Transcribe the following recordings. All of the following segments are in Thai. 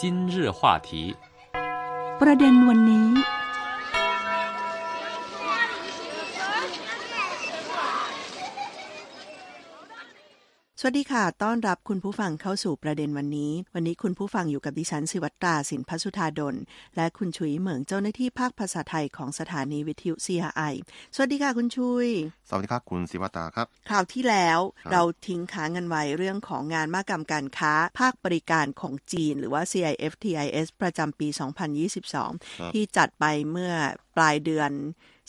今日话题ประเด็นวันนี้ สวัสดีค่ะ ต้อนรับคุณผู้ฟังเข้าสู่ประเด็นวันนี้ วันนี้คุณผู้ฟังอยู่กับดิฉันสิวัตราสินพัสุธาดล และคุณชุยเหมืองเจ้าหน้าที่ภาคภาษาไทยของสถานีวิทยุ CRI สวัสดีค่ะคุณชุย สวัสดีครับคุณศิวตาครับ คราวที่แล้วครับเราทิ้งค้างกันไว้เรื่องของงานมากรรมการค้า ภาคบริการของจีน หรือว่า CIFTIS ประจำปี 2022 ที่จัดไปเมื่อปลายเดือน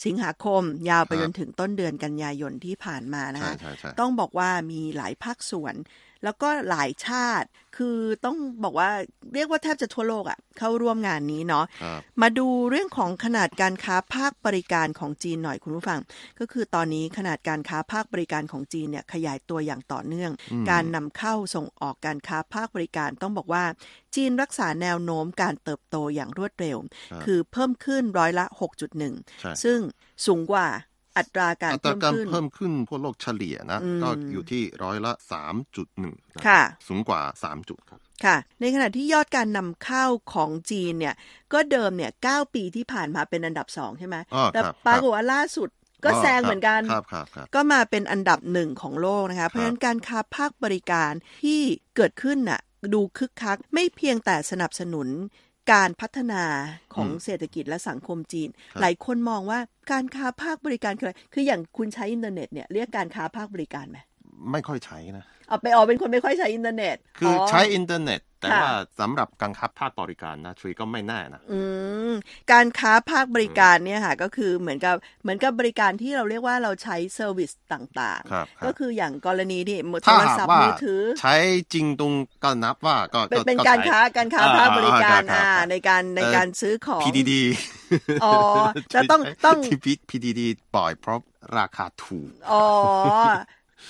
สิงหาคมยาวไปครับจนถึงต้นเดือนกันยายนที่ผ่านมานะใช่คะใช่ใช่ต้องบอกว่ามีหลายภาคส่วน แล้วก็หลายชาติ คือต้องบอกว่าเรียกว่าแทบจะทั่วโลกอะ่ะ เข้าร่วมงานนี้เนาะครับมาดูเรื่องของขนาดการค้าภาคบริการของจีนหน่อยคุณผู้ฟัง ก็คือตอนนี้ขนาดการค้าภาคบริการของจีนเนี่ยขยายตัวอย่างต่อเนื่องอืมการนำเข้าส่งออกการค้าภาคบริการต้องบอกว่า จีนรักษาแนวโน้มการเติบโตอย่างรวดเร็วครับคือเพิ่มขึ้นร้อยละใช่6.1 ซึ่งสูงกว่า อัตราการอัตราเพิ่มการขึ้นเพิ่มขึ้นทั่วโลกเฉลี่ยนะอืมก็อยู่ที่ร้อยละสามจุดหนึ่งค่ะ สูงกว่าสามจุดครับค่ะ ในขณะที่ยอดการนำเข้าของจีนเนี่ย ก็เดิมเนี่ย9ปีที่ผ่านมาเป็นอันดับ2ใช่ไหมอ๋อแต่ครับปรากครัฏบว่าล่าสุดก็อ๋อแซงครับเหมือนกันครับครับครับก็มาเป็นอันดับหนึ่งของโลกนะคะ เพราะฉะนั้นการค้าภาคบริการที่เกิดขึ้นน่ะดูคึกคัก ไม่เพียงแต่สนับสนุน การพัฒนาของอืมเศรษฐกิจและสังคมจีนครับหลายคนมองว่าการค้าภาคบริการคืออะไรคืออย่างคุณใช้อินเทอร์เน็ตเนี่ยเรียกการค้าภาคบริการไหมไม่ค่อยใช้นะเอาไปออกเป็นคนไม่ค่อยใช้อินเทอร์เน็ต คืออใช้อินเทอร์เน็ต แต่ค่ะว่าสำหรับการค้าภาคบริการนะทรีก็ไม่แน่นะอืมการค้าภาคบริการเนี่ยค่ะก็คือเหมือนกับเหมือนกับบริการที่เราเรียกว่าเราใช้ service ต่างครับคๆรับก็คืออย่างกรณีที่ถ้าหากว่าโทรศัพท์มือถือ ใช้จริงตรงก็นับว่าก็เป็นเป็นใช้การค้าการค้าอ่าภาคบริการอ่าอ่าครับในการในเอ่อการซื้อของ PDD อ๋อจะต้องต้องที่ PDD ปล่อยเพราะราคาถูกอ๋อ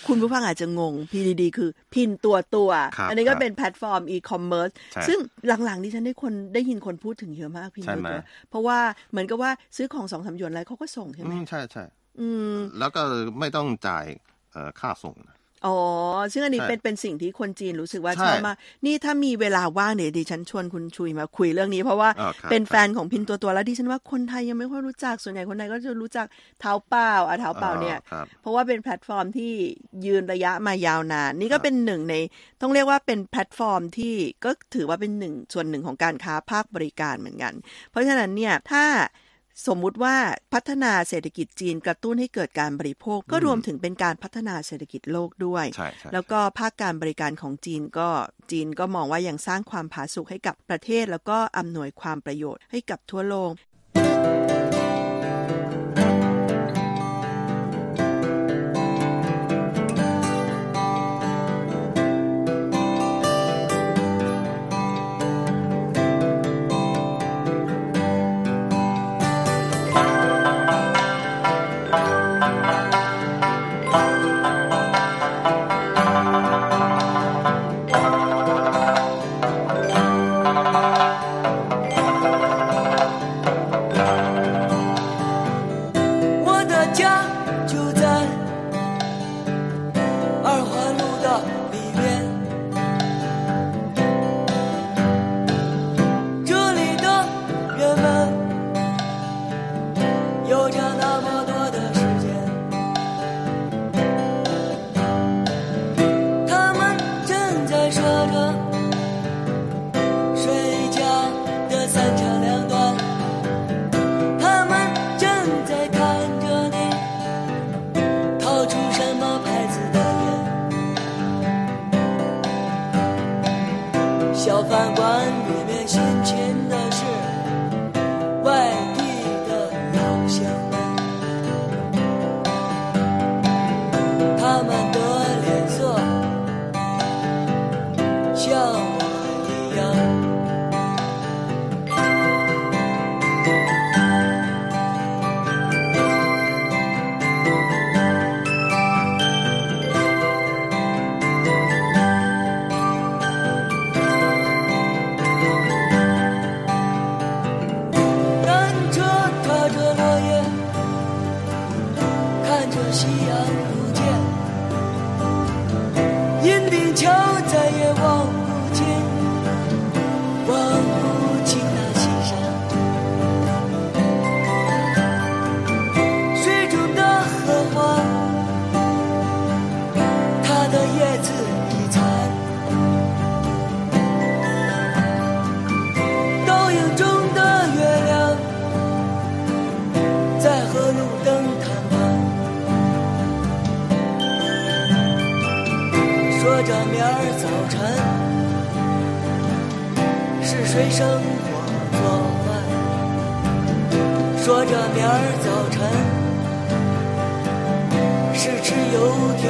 คุณผู้ฟังอาจจะงง PDD คือ Pinduoduo ครับอันนี้ก็ครับเป็นแพลตฟอร์มอีคอมเมิร์ซใช่ซึ่งหลังๆดิฉันได้คนได้ยินคนพูดถึงเยอะมากพินใช่ตัวไหมตัว เพราะว่าเหมือนกับว่าซื้อของสองสามหยวนอะไรเขาก็ส่งใช่ไหอืมมใช่ใช่อืมแล้วก็ไม่ต้องจ่ายเอ่อค่าส่งนะ อ๋อ ซึ่งอันนี้ใช่ เป็นเป็นสิ่งที่คนจีนรู้สึกว่าใช่ชอบมาก นี่ถ้ามีเวลาว่างเนี่ยดิฉันชวนคุณชุยมาคุยเรื่องนี้ เพราะว่าอ๋อครับเป็นแฟนของ Pinduoduo แล้วดิฉันว่าคนไทยยังไม่ค่อยรู้จัก ส่วนใหญ่คนไทยก็จะรู้จัก Taobao อะ Taobao เนี่ย อ๋อครับ เพราะว่าเป็นแพลตฟอร์มที่ยืนระยะมายาวนาน นี่ก็ครับเป็นหนึ่งใน ต้องเรียกว่าเป็นแพลตฟอร์มที่ก็ถือว่าเป็นหนึ่งส่วนหนึ่งของการค้าภาคบริการเหมือนกัน เพราะฉะนั้นเนี่ยถ้า สมมุติว่าพัฒนาเศรษฐกิจจีนกระตุ้นให้เกิดการบริโภค ก็รวมถึงเป็นการพัฒนาเศรษฐกิจโลกด้วยใช่ใช่แล้วก็ภาคการบริการของจีนก็จีนก็มองว่ายังสร้างความผาสุกให้กับประเทศ แล้วก็อำนวยความประโยชน์ให้กับทั่วโลก我着明儿早晨是谁生火做饭，说着明儿早晨是吃油条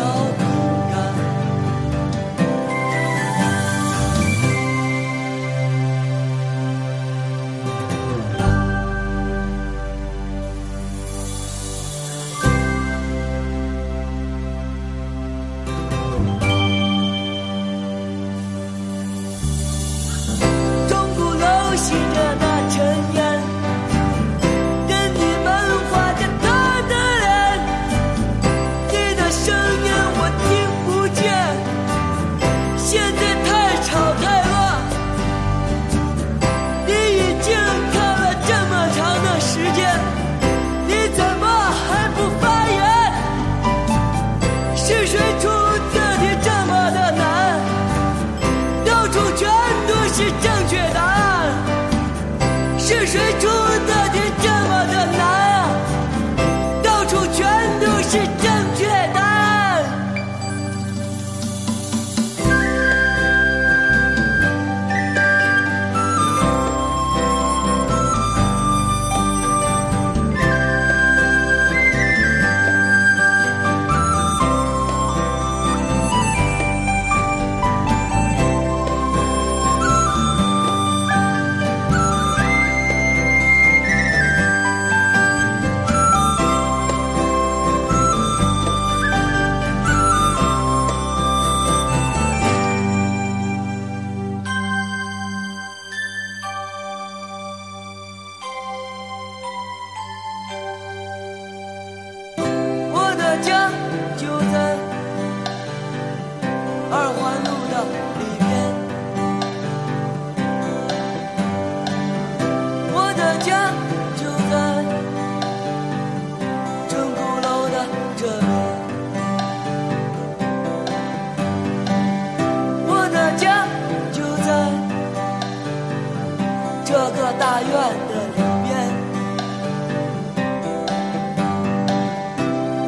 这个大院的里面。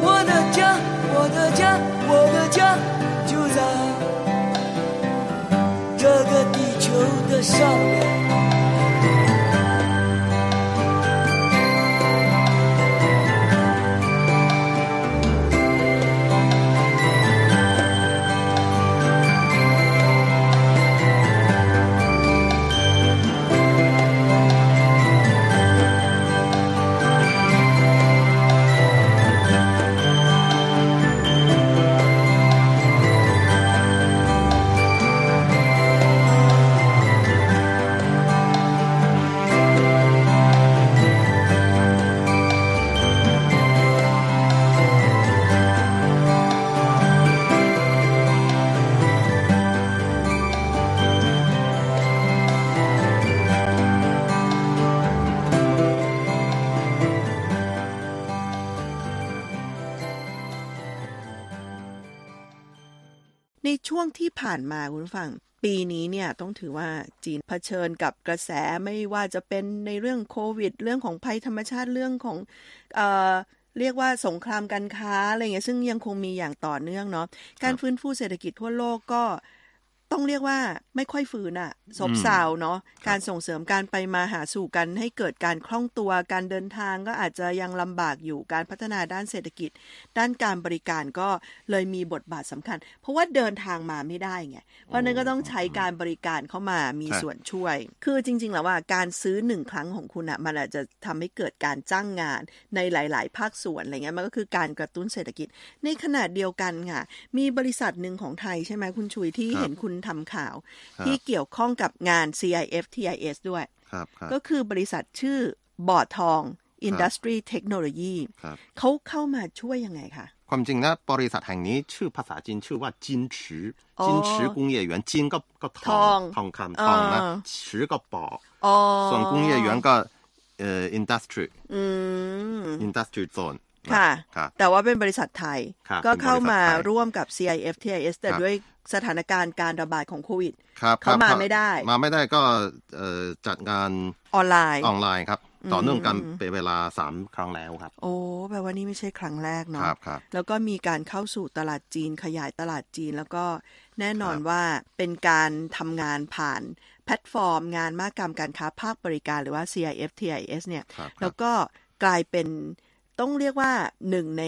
我的家，我的家，我的家就在这个地球的上面。 ผ่านมาคุณผู้ฟัง ปีนี้เนี่ยต้องถือว่าจีนเผชิญกับกระแสไม่ว่าจะเป็นในเรื่องโควิด เรื่องของภัยธรรมชาติเรื่องของเอ่อเรียกว่าสงครามการค้าอะไรเงี้ยซึ่งยังคงมีอย่างต่อเนื่องเนาะการฟื้นฟูเศรษฐกิจทั่วโลกก็ ต้องเรียกว่าไม่ค่อยฟื้นอะซบเซาเนาะการส่งเสริมการไปมาหาสู่กันให้เกิดการคล่องตัวการเดินทางก็อาจจะยังลำบากอยู่การพัฒนาด้านเศรษฐกิจ ด้านการบริการก็เลยมีบทบาทสำคัญ เพราะว่าเดินทางมาไม่ได้ไงเพราะฉะนั้นก็ต้องใช้การบริการเข้ามามีครับส่วนช่วย คือจริง ๆ แล้วว่าการซื้อหนึ่งครั้งของคุณอะมันอาจจะทำให้เกิดการจ้างงานในหลาย ๆ ภาคส่วนอะไรเงี้ยมันก็คือการกระตุ้นเศรษฐกิจ ในขณะเดียวกันค่ะมีบริษัทหนึ่งของไทยใช่ไหมคุณชุยที่ครับเห็นคุณทำข่าว ครับ ที่เกี่ยวข้องกับงาน CIF TIS ด้วย ครับครับ ก็คือบริษัทชื่อบอร์ดทอง Industry Technology ครับ เขาเข้ามาช่วยยังไงคะ ความจริงนะบริษัทแห่งนี้ชื่อภาษาจีนชื่อว่าจินฉือ อ๋อ จินฉือ工业园จินก็ก็ท ท อ อง ง ทองคำทองนะ อ่า ฉือก็ปอ อ๋อ ส่วน工业园ก็เอ่อ industry อืม industry zone น ค่ะครับแต่ว่าเป็นบริษัทไทยครับก็เข้ามาเป็นบริษัทไทยร่วมกับ CIF TIS แต่ครับด้วยสถานการณ์การระบาดของโควิดครับเขาครับมาครับไม่ได้ มาไม่ได้ก็เอ่อจัดงานออนไลน์ออนไลน์ครับต่อเนื่องกันเป็นเวลาสามครั้งแล้วครับ โอ้แปลว่านี่ไม่ใช่ครั้งแรกเนาะครับครับแล้วก็มีการเข้าสู่ตลาดจีนขยายตลาดจีน แล้วก็แน่นอนครับว่าเป็นการทำงานผ่านแพลตฟอร์ม งานมากกรรมการค้าภาคบริการหรือว่า CIF TIS เนี่ยครับแล้วก็กลายเป็น ต้องเรียกว่าหนึ่งใน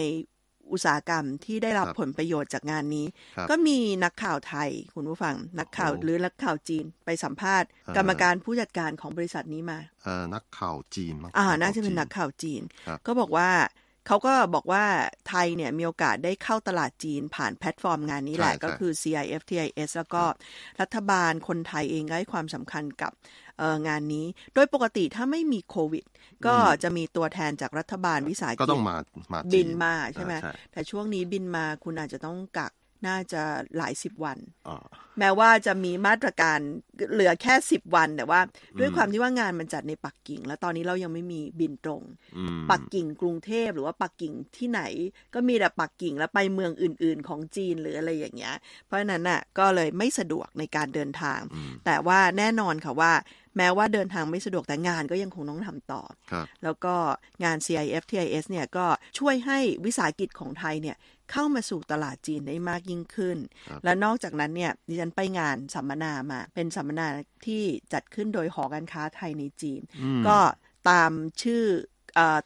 อุตสาหกรรมที่ได้รับครับผลประโยชน์จากงานนี้ครับก็มีนักข่าวไทย คุณผู้ฟัง นักข่าวโอ้หรือนักข่าวจีนไปสัมภาษณ์เอ่อกรรมการผู้จัดการของบริษัทนี้มาเอ่อนักข่าวจีนมั้งอ่าข่วน่าจะเป็นจีนักข่าวจีนครับก็บอกว่าเขาก็บอกว่าไทยเนี่ยมีโอกาสได้เข้าตลาดจีนผ่านแพลตฟอร์มงานนี้แหละใช่ก็คือ CIF TIS แล้วก็รัฐบาลคนไทยเองก็ให้ความสำคัญกับเอ่อ งานนี้ โดยปกติถ้าไม่มีโควิด ก็จะมีตัวแทนจากรัฐบาลวิสาหก็กิต้จองมามาจีบินมาใช่ไหมอ่าใช่แต่ช่วงนี้บินมาคุณอาจจะต้องกักน่าจะหลายสิบวันอ่าแม้ว่าจะมีมาตรการเหลือแค่สิบวัน แต่ว่า ด้วยความที่ว่างานมันจัดในปักกิ่ง แล้วตอนนี้เรายังไม่มีบินตรงอืมปักกิ่งกรุงเทพหรือว่าปักกิ่งที่ไหน ก็มีแต่ปักกิ่งแล้วไปเมืองอื่น ๆ ของจีนหรืออะไรอย่างเงี้ย เพราะฉะนั้นน่ะก็เลยไม่สะดวกในการเดินทาง แต่ว่าแน่นอนค่ะว่าแม้ว่าเดินทางไม่สะดวกแต่งานก็ยังคงต้องทำต่อครับแล้วก็งาน CIF TIS เนี่ยก็ช่วยให้วิสาหกิจของไทยเนี่ยเข้ามาสู่ตลาดจีนได้มากยิ่งขึ้น และนอกจากนั้นเนี่ยดิฉันไปงานสัมมนามา เป็นสัมมนาที่จัดขึ้นโดยหอการค้าไทยในจีน ก็ตามชื่อเอ่อ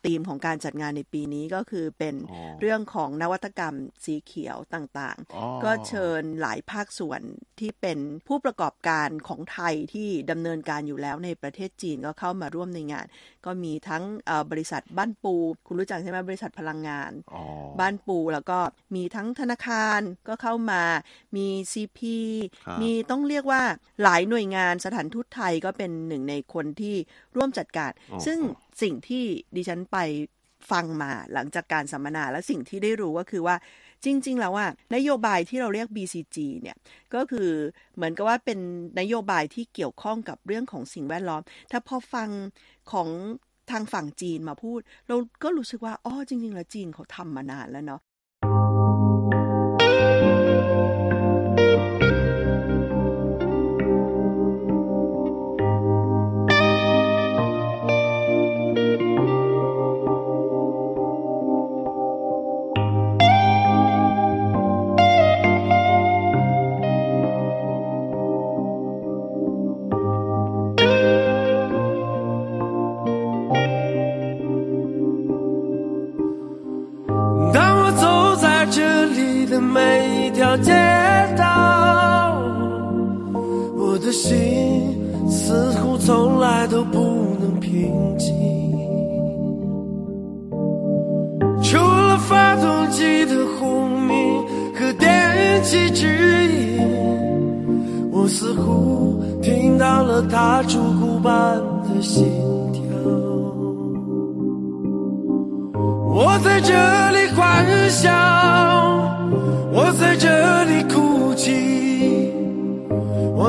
ธีมของการจัดงานในปีนี้ก็คือเป็นอ๋อเรื่องของนวัตกรรมสีเขียวต่างอ๋อๆก็เชิญหลายภาคส่วนที่เป็นผู้ประกอบการของไทยที่ดำเนินการอยู่แล้วในประเทศจีนก็เข้ามาร่วมในงาน ก็มีทั้งเอ่อบริษัทบ้านปู คุณรู้จักใช่ไหมบริษัทพลังงานอ๋อบ้านปูแล้วก็มีทั้งธนาคารก็เข้ามา มี CP ครับมีต้องเรียกว่าหลายหน่วยงานสถานทูตไทยก็เป็นหนึ่งในคนที่ร่วมจัดการอ๋อซึ่ง สิ่งที่ดิฉันไปฟังมาหลังจากการสัมมนาและสิ่งที่ได้รู้ก็คือว่าจริง ๆ แล้วว่านโยบายที่เราเรียก BCG เนี่ยก็คือเหมือนกับว่าเป็นนโยบายที่เกี่ยวข้องกับเรื่องของสิ่งแวดล้อม ถ้าพอฟังของทางฝั่งจีนมาพูด เราก็รู้สึกว่าอ๋อจริง ๆ แล้วจีนเขาทำมานานแล้วเนาะ 来都不能平静。除了发动机的轰鸣和电气指引，我似乎听到了它烛骨般的心跳。我在这里欢笑，我在这里哭泣，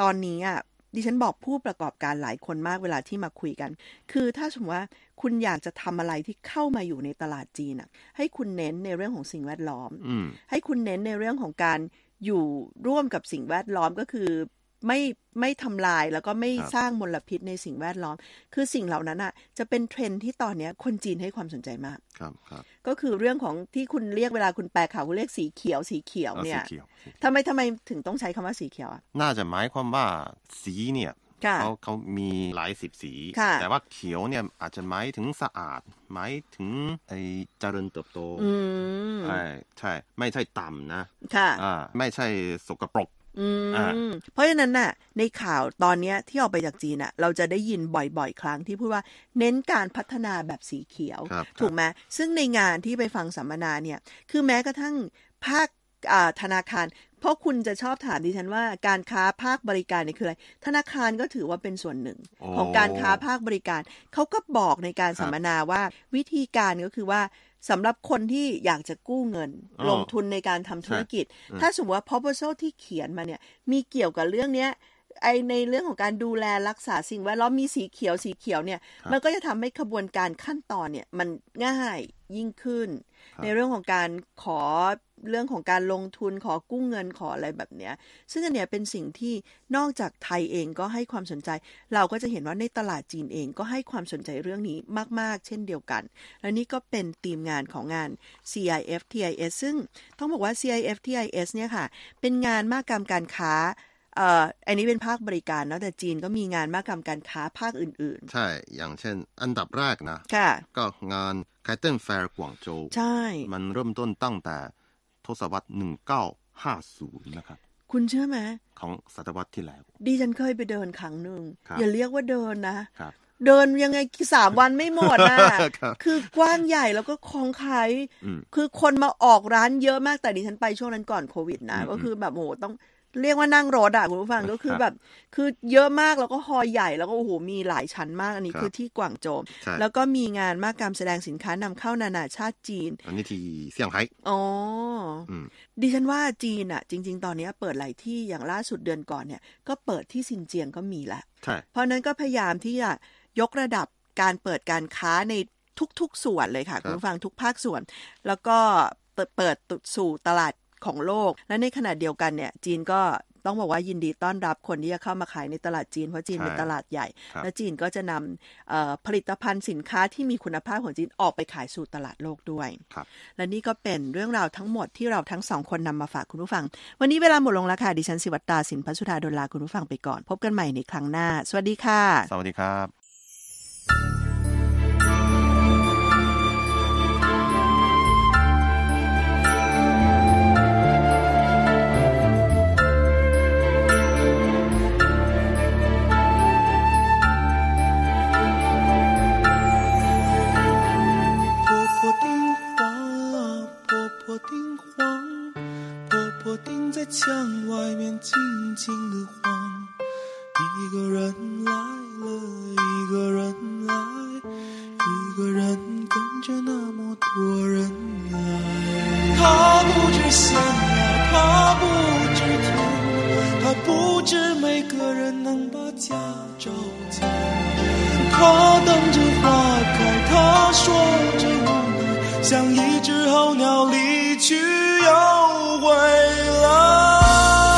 ตอนนี้อะดิฉันบอกผู้ประกอบการหลายคนมากเวลาที่มาคุยกัน คือถ้าสมมติว่าคุณอยากจะทำอะไรที่เข้ามาอยู่ในตลาดจีนอะ ให้คุณเน้นในเรื่องของสิ่งแวดล้อมอืมให้คุณเน้นในเรื่องของการอยู่ร่วมกับสิ่งแวดล้อมก็คือ ไม่ไม่ทำลายแล้วก็ไม่ครับสร้างมลพิษในสิ่งแวดล้อม คือสิ่งเหล่านั้นอะจะเป็นเทรนด์ที่ตอนเนี้ยคนจีนให้ความสนใจมากครับครับก็คือเรื่องของที่คุณเรียกเวลาคุณแปลข่าวคุณเรียกสีเขียวสีเขียวเอาเนี่สียเขียวสิทำไมทำไมถึงต้องใช้คำว่าสีเขียวอะน่าจะหมายความว่าสีเนี่ยค่ะเขาเขามีหลายสิบสีค่ะแต่ว่าเขียวเนี่ยอาจจะหมายถึงสะอาด หมายถึงไอ้เจริญเติบโตอืมใช่ใช่ ไม่ใช่ต่ำนะค่ะอ่าไม่ใช่สกปรกอือ่าม เพราะฉะนั้นน่ะ ในข่าวตอนเนี้ยที่ออกไปจากจีนน่ะ เราจะได้ยินบ่อยๆ ครั้งที่พูดว่าเน้นการพัฒนาแบบสีเขียวครับถูกไหมซึ่งในงานที่ไปฟังสัมมนาเนี่ย คือแม้กระทั่งภาคอ่าธนาคาร เพราะคุณจะชอบถามดิฉันว่าการค้าภาคบริการเนี่ยคืออะไร ธนาคารก็ถือว่าเป็นส่วนหนึ่งโอ้ของการค้าภาคบริการ เขาก็บอกในการสัมมนาว่าวิธีการก็คือว่า สำหรับคนที่อยากจะกู้เงินอ๋อลงทุนในการทำธุรกิจอืมถ้าสมมติว่า proposal ที่เขียนมาเนี่ยมีเกี่ยวกับเรื่องเนี้ยไอในเรื่องของการดูแลรักษาสิ่งแวดล้อมมีสีเขียวสีเขียวเนี่ยครับมันก็จะทำให้ขบวนการขั้นตอนเนี่ยมันง่ายยิ่งขึ้นครับในเรื่องของการขอ เรื่องของการลงทุนขอกู้เงินขออะไรแบบเนี้ย ซึ่งอันเนี้ยเป็นสิ่งที่นอกจากไทยเองก็ให้ความสนใจ เราก็จะเห็นว่าในตลาดจีนเองก็ให้ความสนใจเรื่องนี้มาก ๆ เช่นเดียวกัน และนี่ก็เป็นธีมงานของงาน CIF TIS ซึ่งต้องบอกว่า CIF TIS เนี่ยค่ะ เป็นงานมากกรรมการค้าเอ่ออันนี้เป็นภาคบริการเนาะแต่จีนก็มีงานมากกรรมการค้าภาคอื่นใช่ อย่างเช่น อันดับแรกนะๆค่ะก็งาน k a i t e n Fair กวางโจวใช่ มันเริ่มต้นตั้งแต่ ทศวรรษ 1950 นะครับ คุณเชื่อไหมของศตวรรษที่แล้ว ดิฉันเคยไปเดินครั้งหนึ่งครับอย่าเรียกว่าเดินนะครับเดินยังไงสามวันไม่หมดน่ะครับคือกว้างใหญ่แล้วก็คลองขายอืมคือคนมาออกร้านเยอะมากแต่ดิฉันไปช่วงนั้นก่อนโควิดนะอืมก็คือแบบโอ้โหต้อง เรียกว่านั่งรถอะคุณผู้ฟังก็คือครับแบบ คือเยอะมากแล้วก็ฮอลล์ใหญ่แล้วก็โอ้โหมีหลายชั้นมากอันนี้ครับคือที่กวางโจวใช่แล้วก็มีงานมากกรรมแสดงสินค้านำเข้านานาชาติจีน อันนี้ที่เซี่ยงไฮ้อ๋ออมดิฉันว่าจีนอะจริง ๆ ตอนนี้เปิดหลายที่อย่างล่าสุดเดือนก่อนเนี่ย ก็เปิดที่ซินเจียงก็มีละใช่เพราะฉะนั้นก็พยายามที่จะยกระดับการเปิดการค้าในทุกๆส่วนเลยค่ะครับคุณผู้ฟังทุกภาคส่วน แล้วก็เปิดเปิดสู่ตลาด ของโลก และในขณะเดียวกันเนี่ยจีนก็ต้องบอกว่ายินดีต้อนรับคนที่จะเข้ามาขายในตลาดจีน เพราะจีนใช่เป็นตลาดใหญ่ครับและจีนก็จะนำเอ่อผลิตภัณฑ์สินค้าที่มีคุณภาพของจีนออกไปขายสู่ตลาดโลกด้วยครับและนี่ก็เป็นเรื่องราวทั้งหมดที่เราทั้งสองคนนำมาฝากคุณผู้ฟัง วันนี้เวลาหมดลงแล้วค่ะ ดิฉันสิวัตตาสินพัชุธาดลลาคุณผู้ฟังไปก่อน พบกันใหม่ในครั้งหน้า สวัสดีค่ะ สวัสดีครับ 丁黄，婆婆丁在墙外面静静的晃。一个人来了，一个人来，一个人跟着那么多人来。他不知天呀，他不知天，他不知每个人能把家照见。他等着花开，他说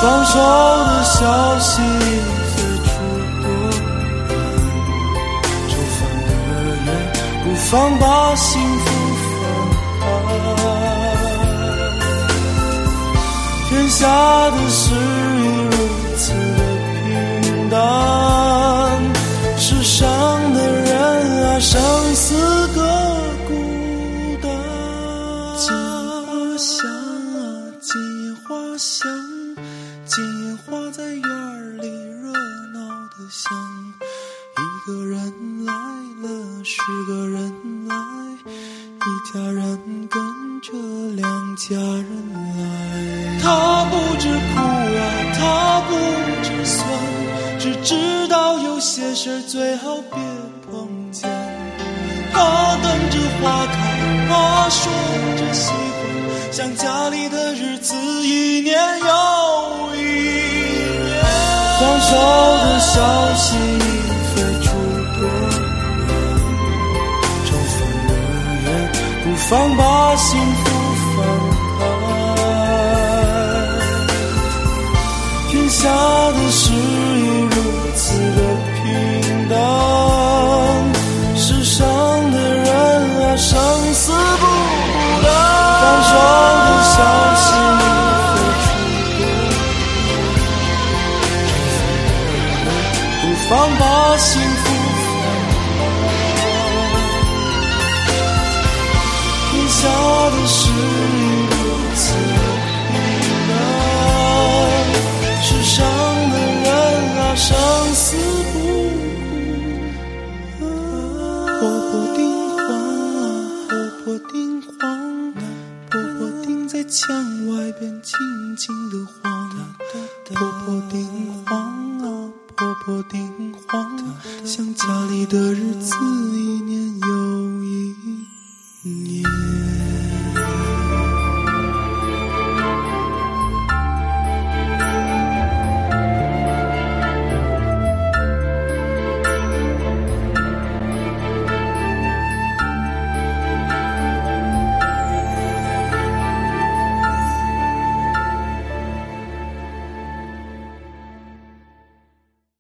放手的消息随处多传，就翻个眼，不妨把幸福分开。天下的事事最好别碰见。他等着花开，他说着喜欢，想家里的日子一年又一年。手的消息已飞出多远？这份热恋不妨把幸福放开。天下放。